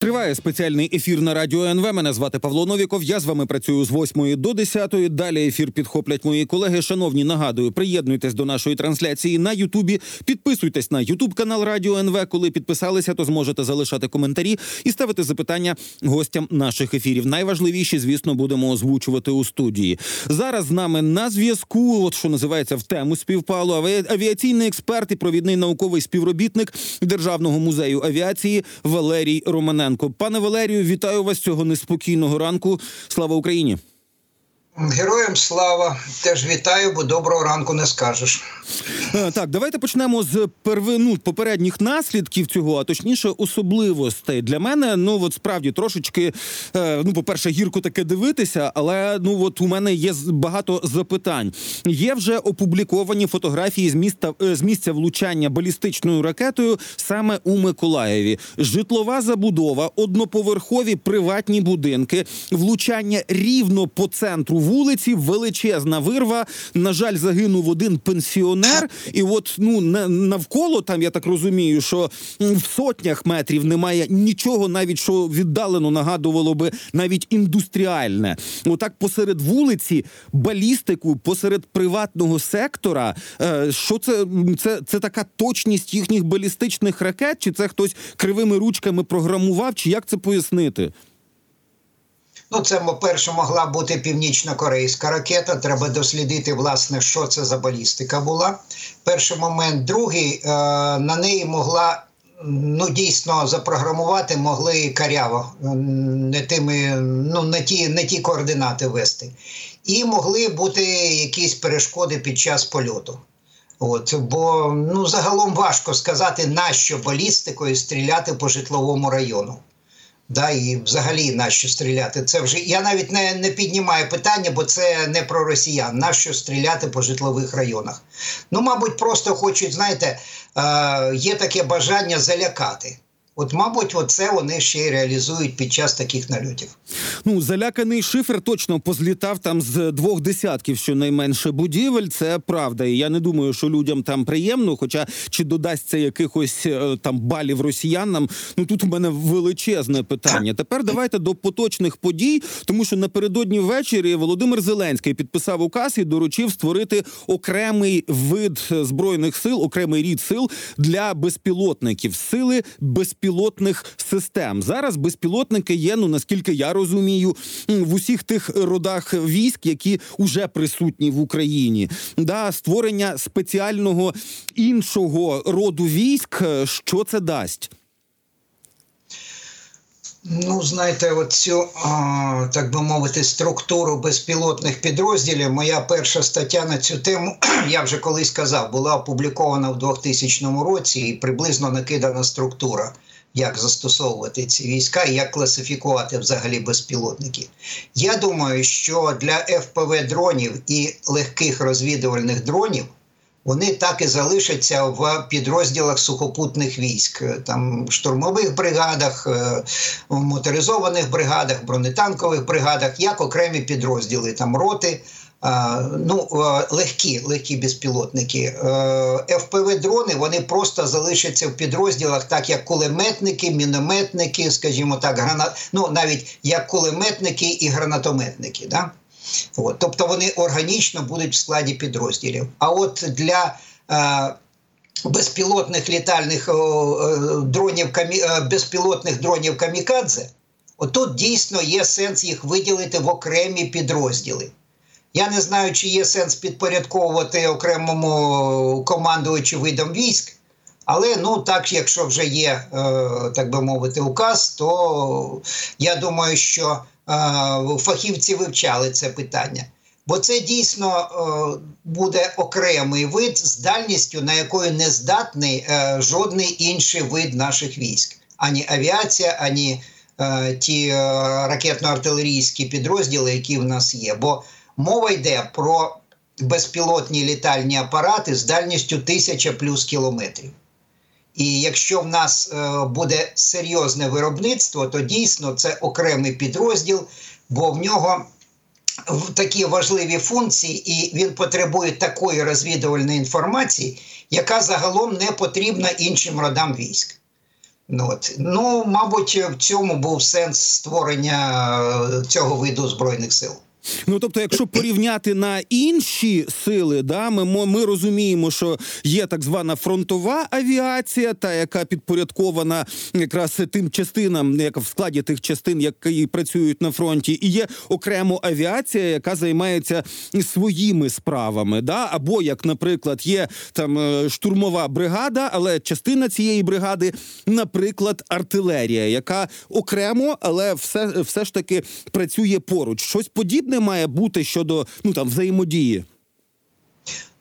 Триває спеціальний ефір на радіо НВ. Мене звати Павло Новіков. Я з вами працюю з 8 до 10. Далі ефір підхоплять мої колеги. Шановні, нагадую, приєднуйтесь до нашої трансляції на Ютубі. Підписуйтесь на Ютуб канал Радіо НВ. Коли підписалися, то зможете залишати коментарі і ставити запитання гостям наших ефірів. Найважливіші, звісно, будемо озвучувати у студії. Зараз з нами на зв'язку, от що називається в тему співпало. авіаційний експерт і провідний науковий співробітник Державного музею авіації Валерій Романенко. Романенко. Пане Валерію, вітаю вас цього неспокійного ранку. Слава Україні! Героям слава теж вітаю, бо доброго ранку не скажеш. Е, так, давайте почнемо з первину попередніх наслідків цього, а точніше особливостей для мене. Ну от справді трошечки. Е, ну, по перше, гірко таке дивитися, але ну от у мене є багато запитань. Є вже опубліковані фотографії з міста е, з місця влучання балістичною ракетою саме у Миколаєві. Житлова забудова, одноповерхові приватні будинки, влучання рівно по центру вулиці, величезна вирва. На жаль, загинув один пенсіонер, і от ну навколо там я так розумію, що в сотнях метрів немає нічого, навіть що віддалено нагадувало би навіть індустріальне. Отак посеред вулиці, балістику, посеред приватного сектора. Е, що це це, це така точність їхніх балістичних ракет? Чи це хтось кривими ручками програмував? Чи як це пояснити? Ну, це перше могла бути північно-корейська ракета. Треба дослідити, власне, що це за балістика була. Перший момент, другий е, на неї могла. Ну, дійсно запрограмувати могли каряво, не тими, ну не ті не ті координати вести, і могли бути якісь перешкоди під час польоту. От бо ну загалом важко сказати, на що балістикою стріляти по житловому району. Да, і взагалі нащо стріляти? Це вже я навіть не не піднімаю питання, бо це не про росіян. Нащо стріляти по житлових районах? Ну, мабуть, просто хочуть, знаєте, е, є таке бажання залякати. От, мабуть, оце вони ще й реалізують під час таких нальотів. Ну заляканий шифер точно позлітав там з двох десятків, щонайменше будівель. Це правда. І я не думаю, що людям там приємно. Хоча чи додасться якихось е, там балів росіянам? Ну тут у мене величезне питання. Тепер давайте до поточних подій, тому що напередодні ввечері Володимир Зеленський підписав указ і доручив створити окремий вид збройних сил, окремий рід сил для безпілотників, сили безпілотників безпілотних систем. Зараз безпілотники є. Ну наскільки я розумію, в усіх тих родах військ, які вже присутні в Україні, да створення спеціального іншого роду військ, що це дасть. Ну, знаєте, оцю, так би мовити, структуру безпілотних підрозділів. Моя перша стаття на цю тему, я вже колись казав, була опублікована в 2000 році і приблизно накидана структура як застосовувати ці війська і як класифікувати взагалі безпілотники. Я думаю, що для ФПВ дронів і легких розвідувальних дронів. Вони так і залишаться в підрозділах сухопутних військ, там штурмових бригадах, е, моторизованих бригадах, бронетанкових бригадах, як окремі підрозділи, там роти ну, легкі легкі безпілотники. Е, ФПВ-дрони вони просто залишаться в підрозділах, так як кулеметники, мінометники, скажімо так, гранат, ну навіть як кулеметники і гранатометники. Да? От, Тобто вони органічно будуть в складі підрозділів. А от для е, безпілотних літальних е, дронів камі, безпілотних дронів камікадзе, отут дійсно є сенс їх виділити в окремі підрозділи. Я не знаю, чи є сенс підпорядковувати окремому командувачу видам військ, але ну так, якщо вже є, е, так би мовити, указ, то я думаю, що е, фахівці вивчали це питання. Бо це дійсно е, буде окремий вид з дальністю, на якою не здатний жодний інший вид наших військ, ані авіація, ані ті ракетно-артилерійські підрозділи, які в нас є. Бо Мова йде про безпілотні літальні апарати з дальністю 1000 плюс кілометрів. І якщо в нас е, буде серйозне виробництво, то дійсно це окремий підрозділ, бо в нього такі важливі функції, і він потребує такої розвідувальної інформації, яка загалом не потрібна іншим родам військ. Ну, от. ну, мабуть, в цьому був сенс створення е, цього виду збройних сил. Ну тобто, якщо порівняти на інші сили, да, ми, ми розуміємо, що є так звана фронтова авіація, та яка підпорядкована якраз тим частинам, яка в складі тих частин, які працюють на фронті, і є окремо авіація, яка займається своїми справами. Да? Або як, наприклад, є там е, штурмова бригада, але частина цієї бригади, наприклад, артилерія, яка окремо, але все, все ж таки працює поруч. Щось подібне має бути щодо ну там взаємодії.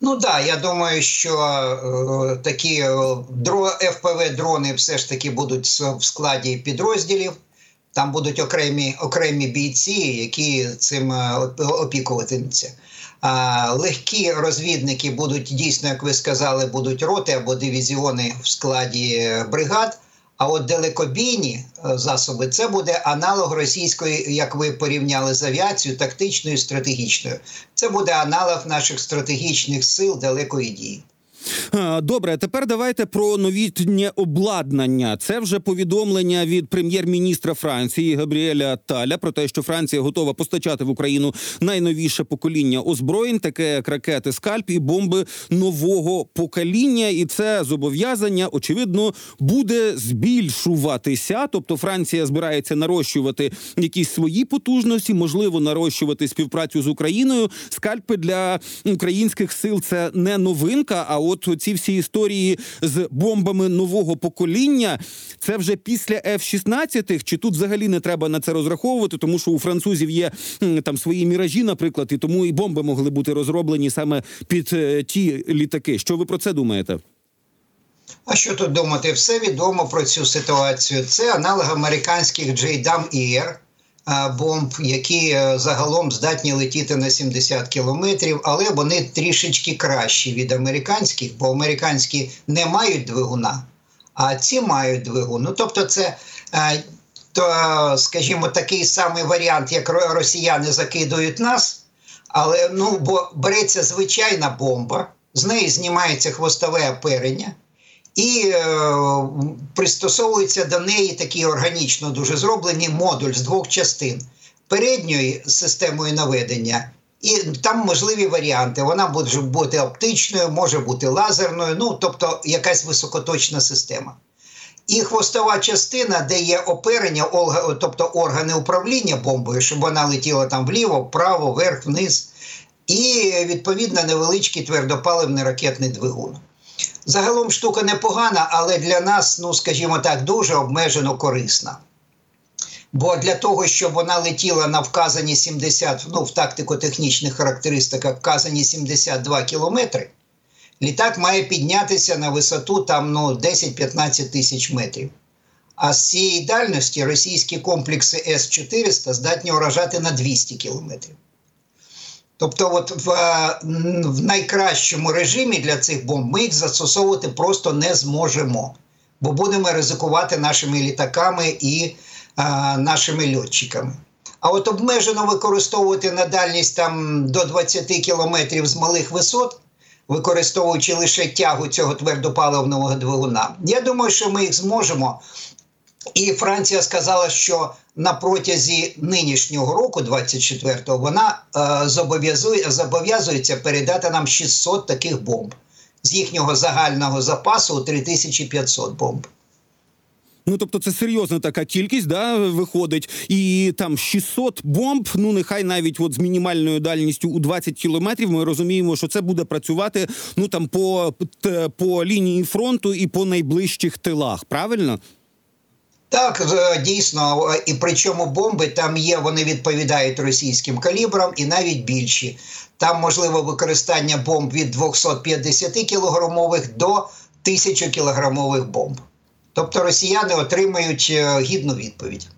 Ну да, я думаю, що е, такі е, дро, FPV дрони все ж таки будуть в складі підрозділів. Там будуть окремі, окремі бійці, які цим е, опікуватимуться. А легкі розвідники будуть дійсно, як ви сказали, будуть роти або дивізіони в складі е, бригад. А от далекобійні е, засоби це буде аналог російської, як ви порівняли з авіацією, тактичною і стратегічною. Це буде аналог наших стратегічних сил далекої дії. А, Добре, тепер давайте про новітнє обладнання. Це вже повідомлення від прем'єр-міністра Франції Габріеля Таля про те, що Франція готова постачати в Україну найновіше покоління озброєнь, таке як ракети скальп і бомби нового покоління. І це зобов'язання, очевидно, буде збільшуватися. Тобто Франція збирається нарощувати якісь свої потужності, можливо, нарощувати співпрацю з Україною. Скальпи для українських сил це не новинка. А от ці всі історії з бомбами нового покоління, це вже після F-16, Чи тут взагалі не треба на це розраховувати, тому що у французів є там свої міражі, наприклад, і тому і бомби могли бути розроблені саме під е, ті літаки. Що ви про це думаєте? А що тут думати? Все відомо про цю ситуацію. Це аналог американських JDAM ER а, бомб, які е, загалом здатні летіти на 70 кілометрів, але вони трішечки кращі від американських, бо американські не мають двигуна, а ці мають двигун. Ну тобто, це. е, То, скажімо, такий самий варіант, як росіяни закидують нас, але ну бо береться звичайна бомба, з неї знімається хвостове оперення, і е, пристосовується до неї такий органічно дуже зроблений модуль з двох частин передньої системою наведення. І там можливі варіанти. Вона може бути оптичною, може бути лазерною, ну тобто якась високоточна система. І хвостова частина, де є оперення, тобто органи управління бомбою, щоб вона летіла там вліво, вправо, вверх, вниз, і відповідно невеличкий твердопаливний ракетний двигун. Загалом штука непогана, але для нас, ну скажімо так, дуже обмежено корисна. Бо для того, щоб вона летіла на вказані 70, ну в тактико-технічних характеристиках вказані 72 кілометри, літак має піднятися на висоту там ну, 10-15 тисяч метрів. А з цієї дальності російські комплекси С-400 здатні уражати на 200 кілометрів. Тобто, от в, е, в найкращому режимі для цих бомб ми їх застосовувати просто не зможемо, бо будемо ризикувати нашими літаками і е, нашими льотчиками. А от обмежено використовувати на дальність там до 20 кілометрів з малих висот, використовуючи лише тягу цього твердопаливного двигуна. Я думаю, що ми їх зможемо. І Франція сказала, що на протязі нинішнього року, 24-го, вона е, зобов'язує, зобов'язується передати нам 600 таких бомб з їхнього загального запасу у 3500 бомб. Ну тобто, це серйозна така кількість, да, виходить, і там 600 бомб. Ну нехай навіть от з мінімальною дальністю у 20 кілометрів. Ми розуміємо, що це буде працювати ну там по, по лінії фронту і по найближчих тилах. Правильно? Так, е, дійсно, і причому бомби там є, вони відповідають російським калібрам і навіть більші. Там можливо використання бомб від 250 кілограмових до 1000 кілограмових бомб. Тобто росіяни отримають е, гідну відповідь.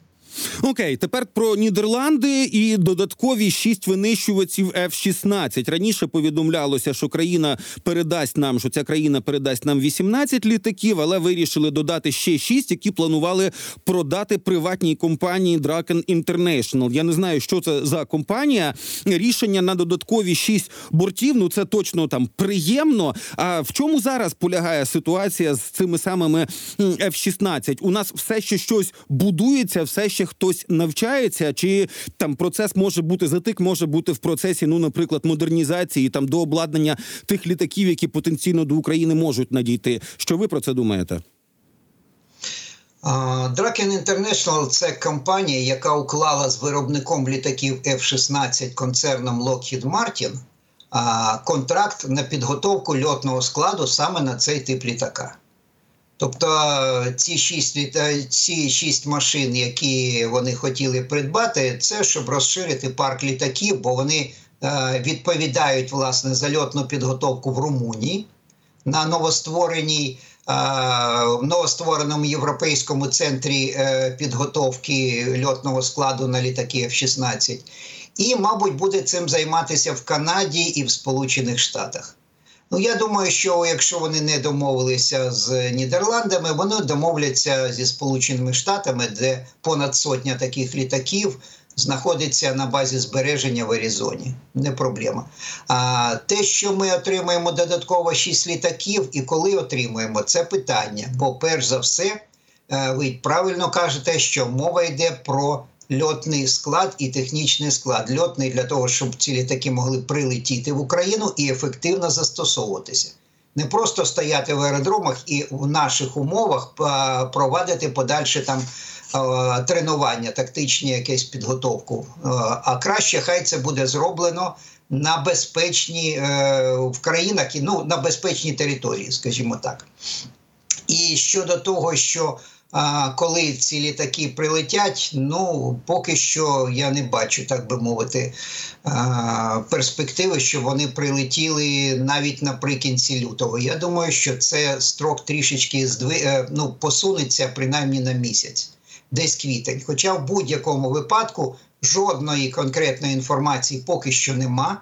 Окей, тепер про Нідерланди і додаткові шість винищувачів F-16. Раніше повідомлялося, що країна передасть нам, що ця країна передасть нам 18 літаків, але вирішили додати ще шість, які планували продати приватній компанії Draken International. Я не знаю, що це за компанія. Рішення на додаткові шість бортів. Ну це точно там приємно. А в чому зараз полягає ситуація з цими самими м, F-16? У нас все ще щось будується, все ще хтось навчається, чи там процес може бути затик, може бути в процесі, ну, наприклад, модернізації там до обладнання тих літаків, які потенційно до України можуть надійти. Що ви про це думаєте? Draken International – це компанія, яка уклала з виробником літаків F-16 концерном Lockheed Martin контракт на підготовку льотного складу саме на цей тип літака. Тобто ці шість, ці шість машин, які вони хотіли придбати, це щоб розширити парк літаків, бо вони е, відповідають власне за льотну підготовку в Румунії на новоствореній е, новоствореному європейському центрі е, підготовки льотного складу на літаки F-16. І, мабуть, буде цим займатися в Канаді і в Сполучених Штатах. Ну, я думаю, що якщо вони не домовилися з Нідерландами, вони домовляться зі Сполученими Штатами, де понад сотня таких літаків знаходиться на базі збереження в Аризоні. Не проблема. А те, що ми отримаємо додатково 6 літаків, і коли отримуємо, це питання. Бо, перш за все, е, ви правильно кажете, що мова йде про льотний склад і технічний склад. Льотний для того, щоб ці літаки могли прилетіти в Україну і ефективно застосовуватися. Не просто стояти в аеродромах і в наших умовах провадити подальше там тренування, тактичні якесь підготовку. А, краще хай це буде зроблено на безпечні е, в країнах, і, ну на безпечній території, скажімо так. І щодо того, що а, коли ці літаки прилетять, ну поки що я не бачу, так би мовити, перспективи, що вони прилетіли навіть наприкінці лютого. Я думаю, що це строк трішечки здви, е, ну, посунеться принаймні на місяць, десь квітень. Хоча в будь-якому випадку жодної конкретної інформації поки що нема.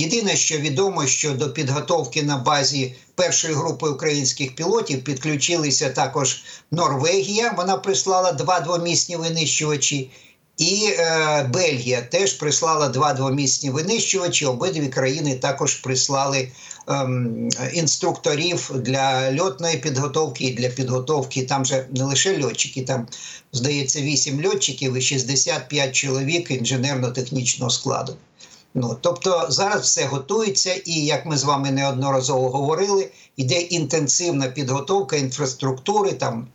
Єдине, що відомо, що до підготовки на базі першої групи українських пілотів підключилися також Норвегія. Вона прислала два двомісні винищувачі, і е, Бельгія теж прислала два двомісні винищувачі. Обидві країни також прислали ем, інструкторів для льотної підготовки і для підготовки. Там же не лише льотчики, там здається 8 льотчиків і 65 чоловік інженерно-технічного складу. Ну, тобто зараз все готується, і як ми з вами неодноразово говорили, йде інтенсивна підготовка інфраструктури, там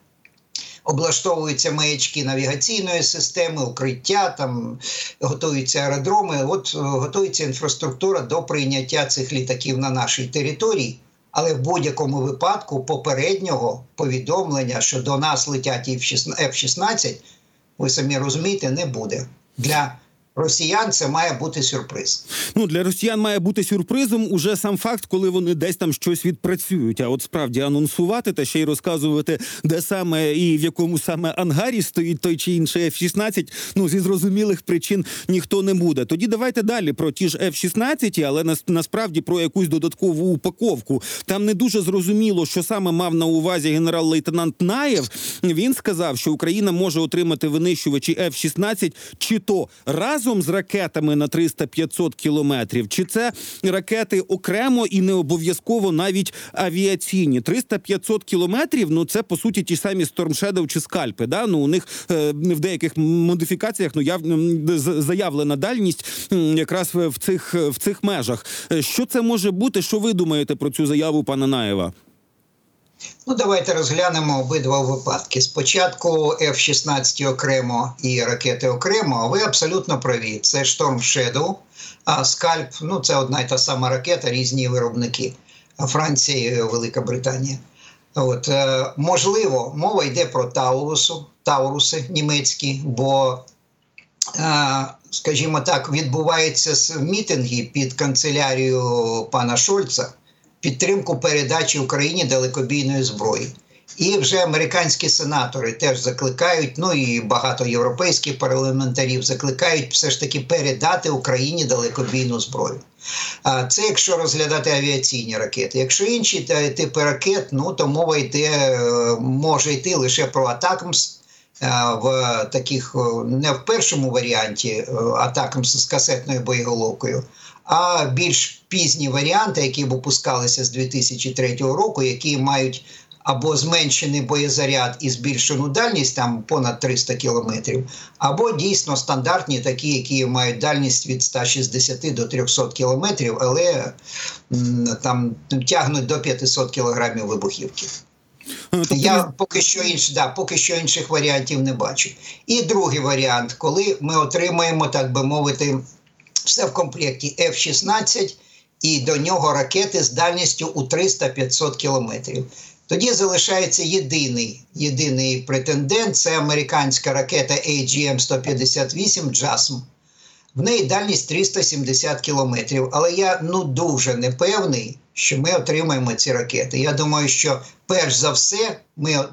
облаштовуються маячки навігаційної системи, укриття, там готуються аеродроми. От е, готується інфраструктура до прийняття цих літаків на нашій території. Але в будь-якому випадку попереднього повідомлення, що до нас летять F-16, ви самі розумієте, не буде. Для росіян це має бути сюрприз. Ну для росіян має бути сюрпризом уже сам факт, коли вони десь там щось відпрацюють. А от справді анонсувати та ще й розказувати, де саме і в якому саме ангарі стоїть той чи інший F-16, Ну зі зрозумілих причин ніхто не буде. Тоді давайте далі про ті ж F-16, але нас, насправді про якусь додаткову упаковку. Там не дуже зрозуміло, що саме мав на увазі генерал-лейтенант Наєв. Він сказав, що Україна може отримати винищувачі F-16 чи то разом з ракетами на 300-500 кілометрів, чи це ракети окремо і не обов'язково навіть авіаційні. 300-500 кілометрів. Ну це по суті ті самі Shadow чи скальпи. Да? Ну у них е, в деяких модифікаціях ну яв заявлена дальність якраз в цих в цих межах. Е, Що це може бути? Що ви думаєте про цю заяву пана Наєва? Ну, давайте розглянемо обидва випадки. Спочатку F-16 окремо і ракети окремо, а ви абсолютно праві. Це Storm Shadow, а скальп ну це одна й та сама ракета, різні виробники Франція Велика Британія. От, е, Можливо, мова йде про Таурусу, Тауруси німецькі, бо, е, скажімо так, відбуваються мітинги під канцелярією пана Шольца підтримку передачі Україні далекобійної зброї. І вже американські сенатори теж закликають, ну і багато європейських парламентарів закликають все ж таки передати Україні далекобійну зброю. А це якщо розглядати авіаційні ракети. Якщо інші типи ракет, ну то мова йде, е, може йти лише про Атакмс. е, В таких е, не в першому варіанті Атакмс з касетною боєголовкою, а більш пізні варіанти, які випускалися з 2003 року, які мають або зменшений боєзаряд і збільшену дальність, там понад 300 кілометрів, або дійсно стандартні, такі, які мають дальність від 160 до 300 кілометрів, але там тягнуть до 500 кілограмів вибухівки. Е, тобто Я поки що інш, да, поки що інших варіантів не бачу. І другий варіант, коли ми отримаємо, так би мовити, все в комплекті F-16 і до нього ракети з дальністю у 300-500 кілометрів. Тоді залишається єдиний, єдиний претендент це американська ракета AGM-158 JASM. В неї дальність 370 кілометрів, але я ну дуже не певний, що ми отримаємо ці ракети. Я думаю, що перш за все ми, е,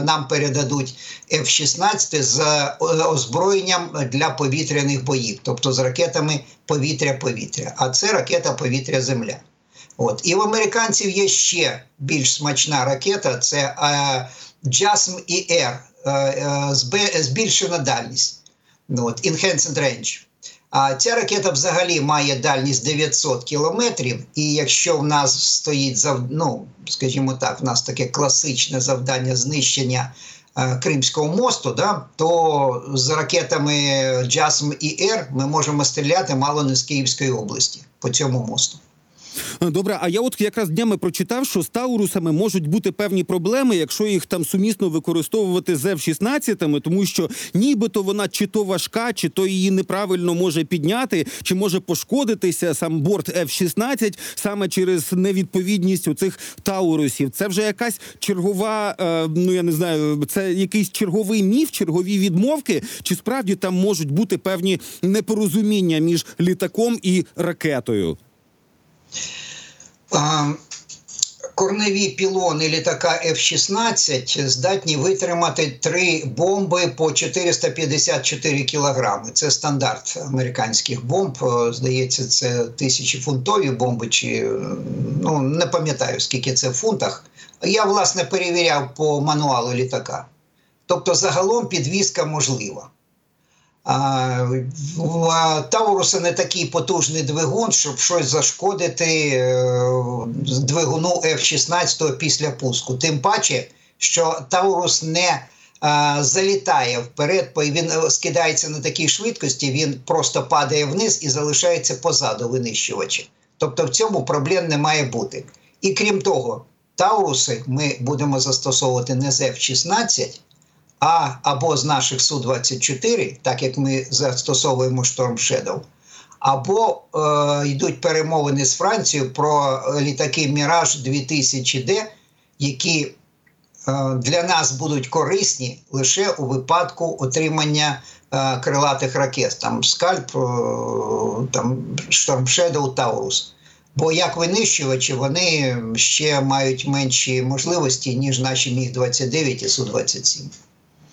нам передадуть F-16 з е, озброєнням для повітряних боїв, тобто з ракетами повітря-повітря. А це ракета повітря-земля. От. І в американців є ще більш смачна ракета це е, JASM ER, е, е, збільшена дальність. Ну, от, Enhanced Range. А ця ракета взагалі має дальність 900 кілометрів, і якщо в нас стоїть зав... ну, скажімо так, в нас таке класичне завдання знищення е, Кримського мосту, да, то з ракетами JASM Р ми можемо стріляти мало не з Київської області по цьому мосту. Е, Добре, а я от якраз днями прочитав, що з Таурусами можуть бути певні проблеми, якщо їх там сумісно використовувати з F-16, тому що нібито вона чи то важка, чи то її неправильно може підняти, чи може пошкодитися сам борт F-16 саме через невідповідність у цих Таурусів. Це вже якась чергова, е, ну я не знаю, це якийсь черговий міф, чергові відмовки, чи справді там можуть бути певні непорозуміння між літаком і ракетою. Корневі пілони літака F-16 здатні витримати три бомби по 454 кілограми. Це стандарт американських бомб. Е, Здається, це тисячіфунтові бомби, чи е, ну не пам'ятаю скільки це в фунтах. Я власне перевіряв по мануалу літака. Тобто, загалом підвізка можлива. В Тауруса не такий потужний двигун, щоб щось зашкодити е, двигуну F-16 після пуску. Тим паче, що Таурус не залітає вперед, він е, скидається на такій швидкості, він просто падає вниз і залишається позаду винищувача. Тобто в цьому проблем не має бути. І крім того, Тауруси ми будемо застосовувати не з F-16, а або з наших Су-24, так як ми застосовуємо Storm Shadow, або е, йдуть перемовини з Францією про літаки Міраж 2000D, які е, для нас будуть корисні лише у випадку отримання е, крилатих ракет, там Скальп, е, там Storm Shadow, Таурус. Бо як винищувачі вони ще мають менші можливості, ніж наші Міг-29 і Су-27. Е,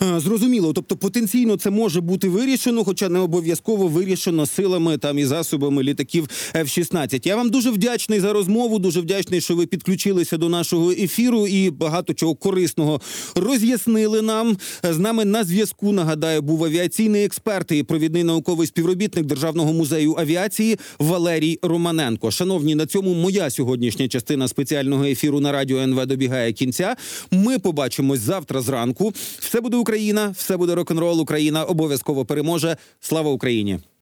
Зрозуміло, тобто потенційно це може бути вирішено, хоча не обов'язково вирішено силами там і засобами літаків F-16. Я вам дуже вдячний за розмову. Дуже вдячний, що ви підключилися до нашого ефіру і багато чого корисного роз'яснили нам. З нами на зв'язку нагадаю був авіаційний експерт і провідний науковий співробітник Державного музею авіації Валерій Романенко. Шановні, на цьому моя сьогоднішня частина спеціального ефіру на радіо НВ добігає кінця. Ми побачимось завтра зранку. Все буде Україна, все буде рок-н-рол. Україна обов'язково переможе. Слава Україні!